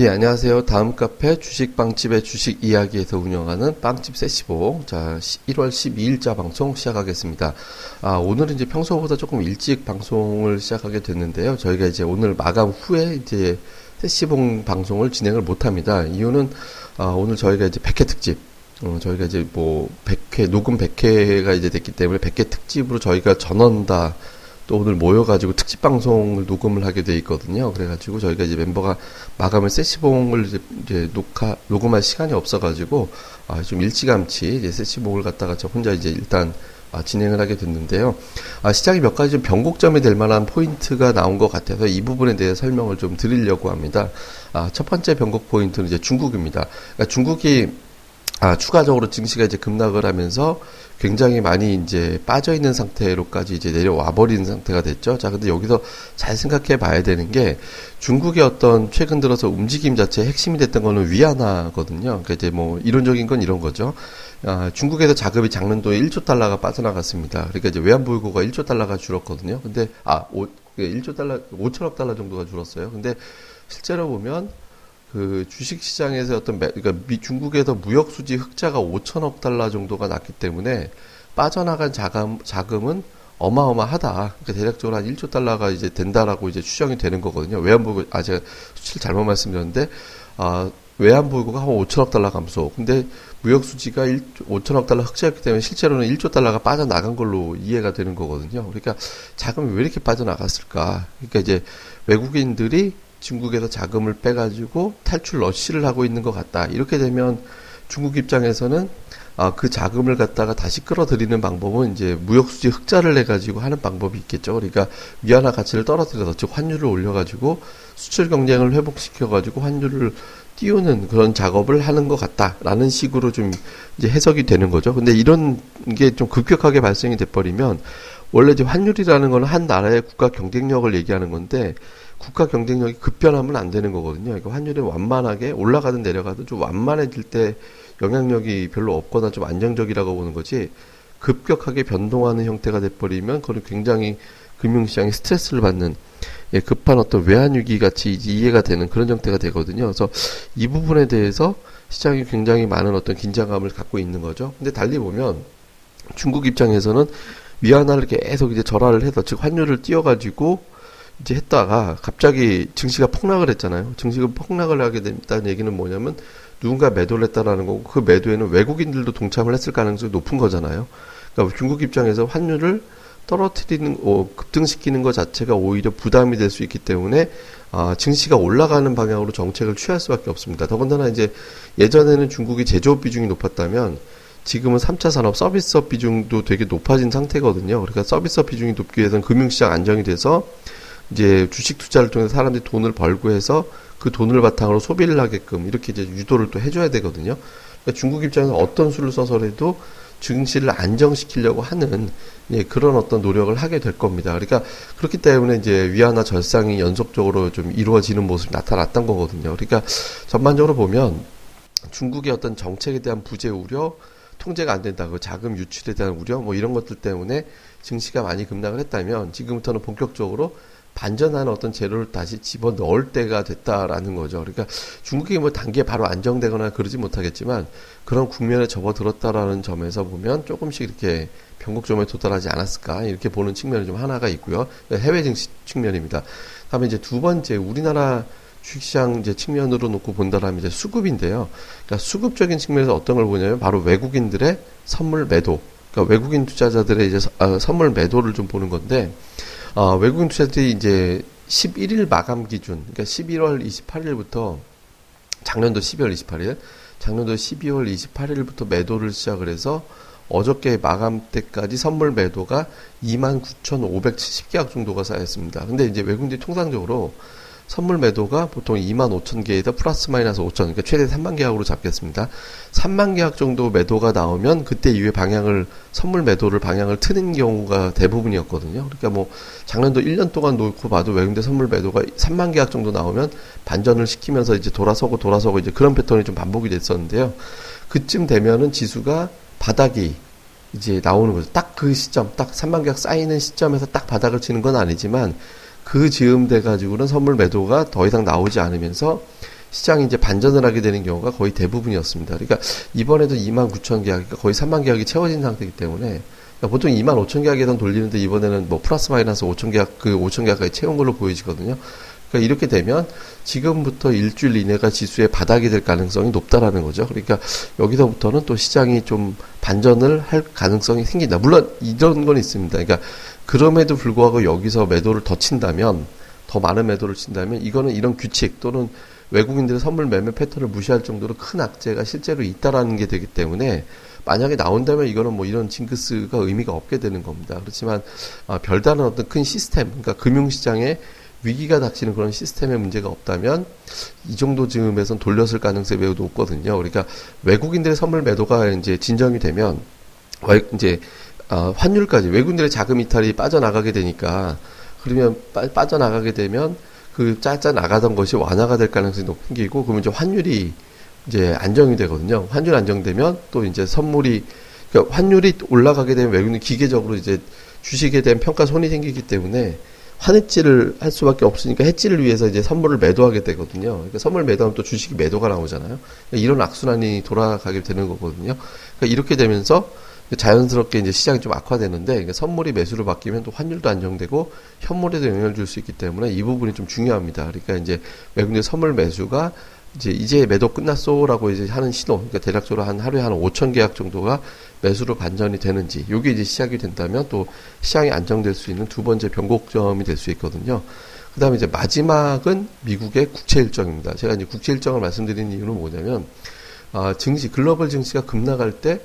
예, 안녕하세요. 다음 카페 주식 빵집의 주식 이야기에서 운영하는 빵집 세시보. 자, 1월 12일자 방송 시작하겠습니다. 아, 오늘은 이제 평소보다 조금 일찍 방송을 시작하게 됐는데요. 저희가 이제 오늘 마감 후에 이제 세시봉 방송을 진행을 못 합니다. 이유는, 아, 오늘 저희가 이제 100회 특집, 어, 저희가 이제 뭐 100회, 녹음 100회가 이제 됐기 때문에 100회 특집으로 저희가 전원 다 또 오늘 모여가지고 특집 방송을 녹음을 하게 돼 있거든요. 그래가지고 저희가 이제 멤버가 마감을 세시봉을 이제, 이제 녹화 녹음할 시간이 없어가지고 아, 좀 일찌감치 이제 세시봉을 갖다가 저 혼자 이제 일단 아, 진행을 하게 됐는데요. 아, 시작이 몇 가지 좀 변곡점이 될 만한 포인트가 나온 것 같아서 이 부분에 대해 설명을 좀 드리려고 합니다. 아, 첫 번째 변곡 포인트는 이제 중국입니다. 그러니까 중국이 아, 추가적으로 증시가 이제 급락을 하면서 굉장히 많이 이제 빠져 있는 상태로까지 이제 내려와 버린 상태가 됐죠. 자, 근데 여기서 잘 생각해 봐야 되는 게 중국의 어떤 최근 들어서 움직임 자체의 핵심이 됐던 거는 위안화거든요. 그러니까 이제 뭐 이론적인 건 이런 거죠. 아, 중국에서 자금이 작년도에 1조 달러가 빠져나갔습니다. 그러니까 이제 외환 보유고가 1조 달러가 줄었거든요. 근데 아, 5, 1조 달러 5천억 달러 정도가 줄었어요. 근데 실제로 보면 그 주식 시장에서 어떤 매, 그러니까 미, 중국에서 무역 수지 흑자가 5천억 달러 정도가 났기 때문에 빠져나간 자금 자금은 어마어마하다. 그러니까 대략적으로 한 1조 달러가 이제 된다라고 이제 추정이 되는 거거든요. 외환보고 아 제가 수치를 잘못 말씀드렸는데 아 외환보고가 한 5천억 달러 감소. 근데 무역 수지가 1, 5천억 달러 흑자였기 때문에 실제로는 1조 달러가 빠져나간 걸로 이해가 되는 거거든요. 그러니까 자금이 왜 이렇게 빠져나갔을까? 그러니까 이제 외국인들이 중국에서 자금을 빼가지고 탈출 러시를 하고 있는 것 같다. 이렇게 되면 중국 입장에서는 아, 그 자금을 갖다가 다시 끌어들이는 방법은 이제 무역수지 흑자를 내가지고 하는 방법이 있겠죠. 그러니까 위안화 가치를 떨어뜨려서 즉 환율을 올려가지고 수출 경쟁을 회복시켜가지고 환율을 띄우는 그런 작업을 하는 것 같다라는 식으로 좀 이제 해석이 되는 거죠. 근데 이런 게 좀 급격하게 발생이 돼버리면 원래 이제 환율이라는 거는 한 나라의 국가 경쟁력을 얘기하는 건데 국가 경쟁력이 급변하면 안 되는 거거든요. 그러니까 환율이 완만하게 올라가든 내려가든 좀 완만해질 때 영향력이 별로 없거나 좀 안정적이라고 보는 거지 급격하게 변동하는 형태가 돼버리면 그건 굉장히 금융시장에 스트레스를 받는 예, 급한 어떤 외환위기 같이 이해가 되는 그런 형태가 되거든요. 그래서 이 부분에 대해서 시장이 굉장히 많은 어떤 긴장감을 갖고 있는 거죠. 근데 달리 보면 중국 입장에서는 위안화를 계속 이제 절하를 해서 즉 환율을 띄워가지고 이제 했다가 갑자기 증시가 폭락을 했잖아요. 증시가 폭락을 하게 된다는 얘기는 뭐냐면 누군가 매도를 했다라는 거고 그 매도에는 외국인들도 동참을 했을 가능성이 높은 거잖아요. 그러니까 중국 입장에서 환율을 떨어뜨리는 어, 급등시키는 것 자체가 오히려 부담이 될 수 있기 때문에 아, 증시가 올라가는 방향으로 정책을 취할 수밖에 없습니다. 더군다나 이제 예전에는 중국이 제조업 비중이 높았다면 지금은 3차 산업 서비스업 비중도 되게 높아진 상태거든요. 그러니까 서비스업 비중이 높기 위해서는 금융시장 안정이 돼서 이제 주식 투자를 통해서 사람들이 돈을 벌고 해서 그 돈을 바탕으로 소비를 하게끔 이렇게 이제 유도를 또 해줘야 되거든요. 그러니까 중국 입장에서 어떤 수를 써서라도 증시를 안정시키려고 하는 예, 그런 어떤 노력을 하게 될 겁니다. 그러니까 그렇기 때문에 이제 위안화 절상이 연속적으로 좀 이루어지는 모습이 나타났던 거거든요. 그러니까 전반적으로 보면 중국의 어떤 정책에 대한 부재 우려, 통제가 안 된다, 그 자금 유출에 대한 우려, 뭐 이런 것들 때문에 증시가 많이 급락을 했다면 지금부터는 본격적으로 반전하는 어떤 재료를 다시 집어 넣을 때가 됐다라는 거죠. 그러니까 중국이 뭐 단계 바로 안정되거나 그러지 못하겠지만 그런 국면에 접어들었다라는 점에서 보면 조금씩 이렇게 변곡점에 도달하지 않았을까 이렇게 보는 측면이 좀 하나가 있고요. 해외 증시 측면입니다. 다음에 이제 두 번째 우리나라 주식시장 이제 측면으로 놓고 본다라면 이제 수급인데요. 그러니까 수급적인 측면에서 어떤 걸 보냐면 바로 외국인들의 선물 매도. 그러니까 외국인 투자자들의 이제 아, 선물 매도를 좀 보는 건데 어, 외국인 투자들이 이제 11일 마감 기준, 그러니까 11월 28일부터 작년도 12월 28일, 작년도 12월 28일부터 매도를 시작을 해서 어저께 마감 때까지 선물 매도가 29,570계약 정도가 쌓였습니다. 근데 이제 외국인들이 통상적으로 선물 매도가 보통 2만 5천 개에다 플러스 마이너스 5천, 그러니까 최대 3만 계약으로 잡겠습니다. 3만 계약 정도 매도가 나오면 그때 이후에 방향을, 선물 매도를 방향을 트는 경우가 대부분이었거든요. 그러니까 뭐 작년도 1년 동안 놓고 봐도 외국인들 선물 매도가 3만 계약 정도 나오면 반전을 시키면서 이제 돌아서고 돌아서고 이제 그런 패턴이 좀 반복이 됐었는데요. 그쯤 되면은 지수가 바닥이 이제 나오는 거죠. 딱 그 시점, 딱 3만 계약 쌓이는 시점에서 딱 바닥을 치는 건 아니지만 그 즈음 돼 가지고는 선물 매도가 더 이상 나오지 않으면서 시장이 이제 반전을 하게 되는 경우가 거의 대부분이었습니다. 그러니까 이번에도 2만 9천 계약, 그러니까 거의 3만 계약이 채워진 상태이기 때문에 그러니까 보통 2만 5천 계약에선 돌리는데 이번에는 뭐 플러스 마이너스 5천 계약 그 5천 계약까지 채운 걸로 보여지거든요. 그러니까 이렇게 되면 지금부터 일주일 이내가 지수의 바닥이 될 가능성이 높다라는 거죠. 그러니까 여기서부터는 또 시장이 좀 반전을 할 가능성이 생긴다. 물론 이런 건 있습니다. 그러니까 그럼에도 불구하고 여기서 매도를 더 친다면 더 많은 매도를 친다면 이거는 이런 규칙 또는 외국인들의 선물 매매 패턴을 무시할 정도로 큰 악재가 실제로 있다라는 게 되기 때문에 만약에 나온다면 이거는 뭐 이런 징크스가 의미가 없게 되는 겁니다. 그렇지만 아, 별다른 어떤 큰 시스템, 그러니까 금융시장에 위기가 닥치는 그런 시스템에 문제가 없다면 이 정도 즈음에선 돌렸을 가능성이 매우 높거든요. 그러니까 외국인들의 선물 매도가 이제 진정이 되면 이제 어, 환율까지 외국인들의 자금 이탈이 빠져나가게 되니까 그러면 빠, 빠져나가게 되면 그 짜짜 나가던 것이 완화가 될 가능성이 높기고 그러면 이제 환율이 이제 안정이 되거든요. 환율 안정되면 또 이제 선물이 그러니까 환율이 올라가게 되면 외국인 기계적으로 이제 주식에 대한 평가 손이 생기기 때문에 환해지를 할 수밖에 없으니까 해지를 위해서 이제 선물을 매도하게 되거든요. 그러니까 선물 매도하면 또 주식이 매도가 나오잖아요. 그러니까 이런 악순환이 돌아가게 되는 거거든요. 그러니까 이렇게 되면서 자연스럽게 이제 시장이 좀 악화되는데 그러니까 선물이 매수로 바뀌면 또 환율도 안정되고 현물에도 영향을 줄 수 있기 때문에 이 부분이 좀 중요합니다. 그러니까 이제 외국인 선물 매수가 이제 이제 매도 끝났소라고 이제 하는 신호, 그러니까 대략적으로 한 하루에 한 5천 계약 정도가 매수로 반전이 되는지, 요게 이제 시작이 된다면 또 시장이 안정될 수 있는 두 번째 변곡점이 될 수 있거든요. 그 다음에 이제 마지막은 미국의 국채 일정입니다. 제가 이제 국채 일정을 말씀드리는 이유는 뭐냐면, 아, 증시, 글로벌 증시가 급락할 때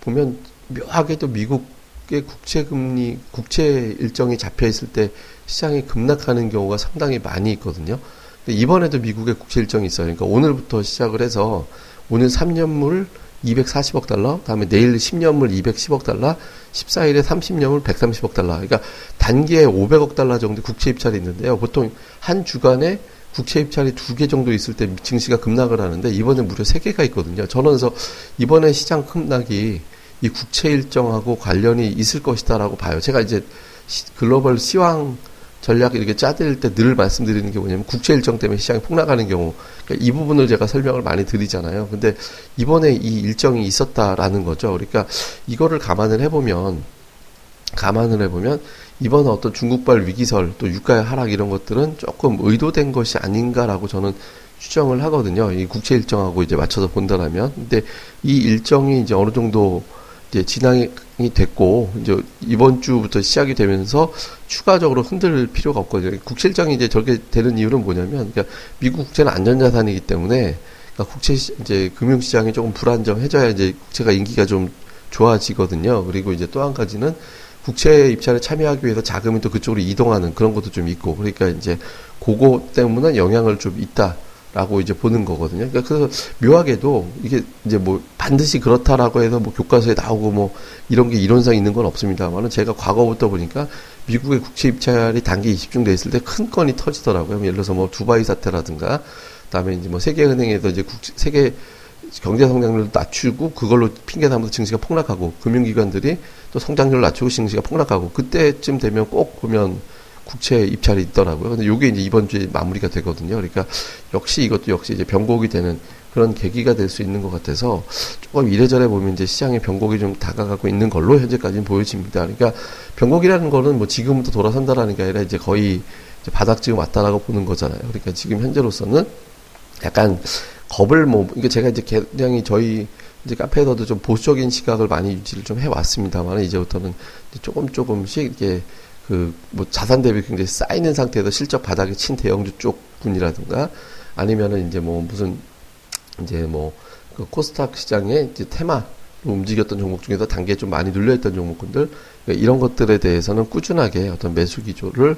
보면 묘하게도 미국의 국채 금리, 국채 일정이 잡혀 있을 때 시장이 급락하는 경우가 상당히 많이 있거든요. 이번에도 미국의 국채 일정이 있어요. 그러니까 오늘부터 시작을 해서 오늘 3년물 240억 달러, 다음에 내일 10년물 210억 달러, 14일에 30년물 130억 달러. 그러니까 단기에 500억 달러 정도 국채 입찰이 있는데요. 보통 한 주간에 국채 입찰이 두 개 정도 있을 때 증시가 급락을 하는데 이번에 무려 세 개가 있거든요. 저는 그래서 이번에 시장 급락이 이 국채 일정하고 관련이 있을 것이다라고 봐요. 제가 이제 글로벌 시황 전략 이렇게 짜드릴 때 늘 말씀드리는 게 뭐냐면 국채 일정 때문에 시장이 폭락하는 경우 그러니까 이 부분을 제가 설명을 많이 드리잖아요. 근데 이번에 이 일정이 있었다라는 거죠. 그러니까 이거를 감안을 해보면 감안을 해보면 이번 어떤 중국발 위기설 또 유가의 하락 이런 것들은 조금 의도된 것이 아닌가라고 저는 추정을 하거든요. 이 국채 일정하고 이제 맞춰서 본다라면 근데 이 일정이 이제 어느 정도 이제 진행이 됐고 이제 이번 주부터 시작이 되면서 추가적으로 흔들 필요가 없거든요. 국실장이 이제 저렇게 되는 이유는 뭐냐면 그러니까 미국 국채는 안전자산이기 때문에 그러니까 국채 이제 금융시장이 조금 불안정해져야 이제 국채가 인기가 좀 좋아지거든요. 그리고 이제 또 한 가지는 국채 입찰에 참여하기 위해서 자금이 또 그쪽으로 이동하는 그런 것도 좀 있고 그러니까 이제 그거 때문에 영향을 좀 있다. 라고 이제 보는 거거든요. 그러니까 그래서 묘하게도 이게 이제 뭐 반드시 그렇다라고 해서 뭐 교과서에 나오고 뭐 이런 게 이론상 있는 건 없습니다만은 제가 과거부터 보니까 미국의 국채 입찰이 단기 20중돼 있을 때 큰 건이 터지더라고요. 예를 들어서 뭐 두바이 사태라든가 그다음에 이제 뭐 세계은행에서 이제 국 세계 경제 성장률을 낮추고 그걸로 핑계 삼아서 증시가 폭락하고 금융기관들이 또 성장률을 낮추고 증시가 폭락하고 그때쯤 되면 꼭 보면 국채 입찰이 있더라고요. 근데 요게 이제 이번 주에 마무리가 되거든요. 그러니까 역시 이것도 역시 이제 변곡이 되는 그런 계기가 될 수 있는 것 같아서 조금 이래저래 보면 이제 시장의 변곡이 좀 다가가고 있는 걸로 현재까지는 보여집니다. 그러니까 변곡이라는 거는 뭐 지금부터 돌아선다라는 게 아니라 이제 거의 이제 바닥 지금 왔다라고 보는 거잖아요. 그러니까 지금 현재로서는 약간 겁을 뭐 이게 제가 이제 굉장히 저희 이제 카페에서도 좀 보수적인 시각을 많이 유지를 좀 해왔습니다만 이제부터는 이제 조금 조금씩 이렇게 그 뭐 자산 대비 굉장히 쌓이는 상태에서 실적 바닥에 친 대형주 쪽분이라든가 아니면은 이제 뭐 무슨 이제 뭐 그 코스닥 시장의 이제 테마 움직였던 종목 중에서 단계에 좀 많이 눌려있던 종목군들 그러니까 이런 것들에 대해서는 꾸준하게 어떤 매수 기조를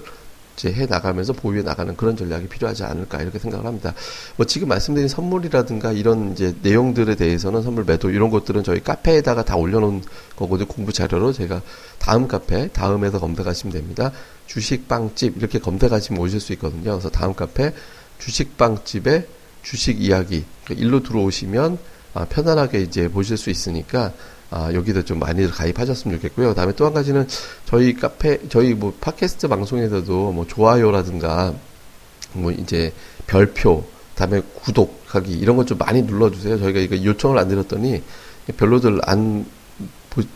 이제 해 나가면서 보유해 나가는 그런 전략이 필요하지 않을까 이렇게 생각을 합니다. 뭐 지금 말씀드린 선물이라든가 이런 이제 내용들에 대해서는 선물 매도 이런 것들은 저희 카페에다가 다 올려놓은 거거든요. 공부 자료로 제가 다음 카페 다음에서 검색하시면 됩니다. 주식빵집 이렇게 검색하시면 오실 수 있거든요. 그래서 다음 카페 주식빵집의 주식 이야기 그러니까 일로 들어오시면 아, 편안하게 이제 보실 수 있으니까 아, 여기도 좀 많이들 가입하셨으면 좋겠고요. 다음에 또 한 가지는 저희 카페, 저희 뭐 팟캐스트 방송에서도 뭐 좋아요라든가 뭐 이제 별표, 다음에 구독하기 이런 것 좀 많이 눌러주세요. 저희가 이거 요청을 안 드렸더니 별로들 안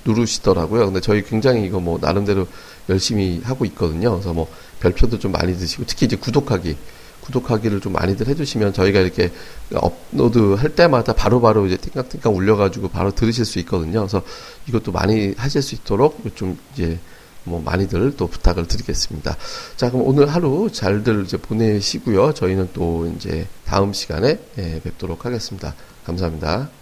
누르시더라고요. 근데 저희 굉장히 이거 뭐 나름대로 열심히 하고 있거든요. 그래서 뭐 별표도 좀 많이 드시고 특히 이제 구독하기 구독하기를 좀 많이들 해주시면 저희가 이렇게 업로드 할 때마다 바로바로 바로 이제 띵깍띵깍 울려가지고 바로 들으실 수 있거든요. 그래서 이것도 많이 하실 수 있도록 좀 이제 뭐 많이들 또 부탁을 드리겠습니다. 자, 그럼 오늘 하루 잘들 이제 보내시고요. 저희는 또 이제 다음 시간에 예, 뵙도록 하겠습니다. 감사합니다.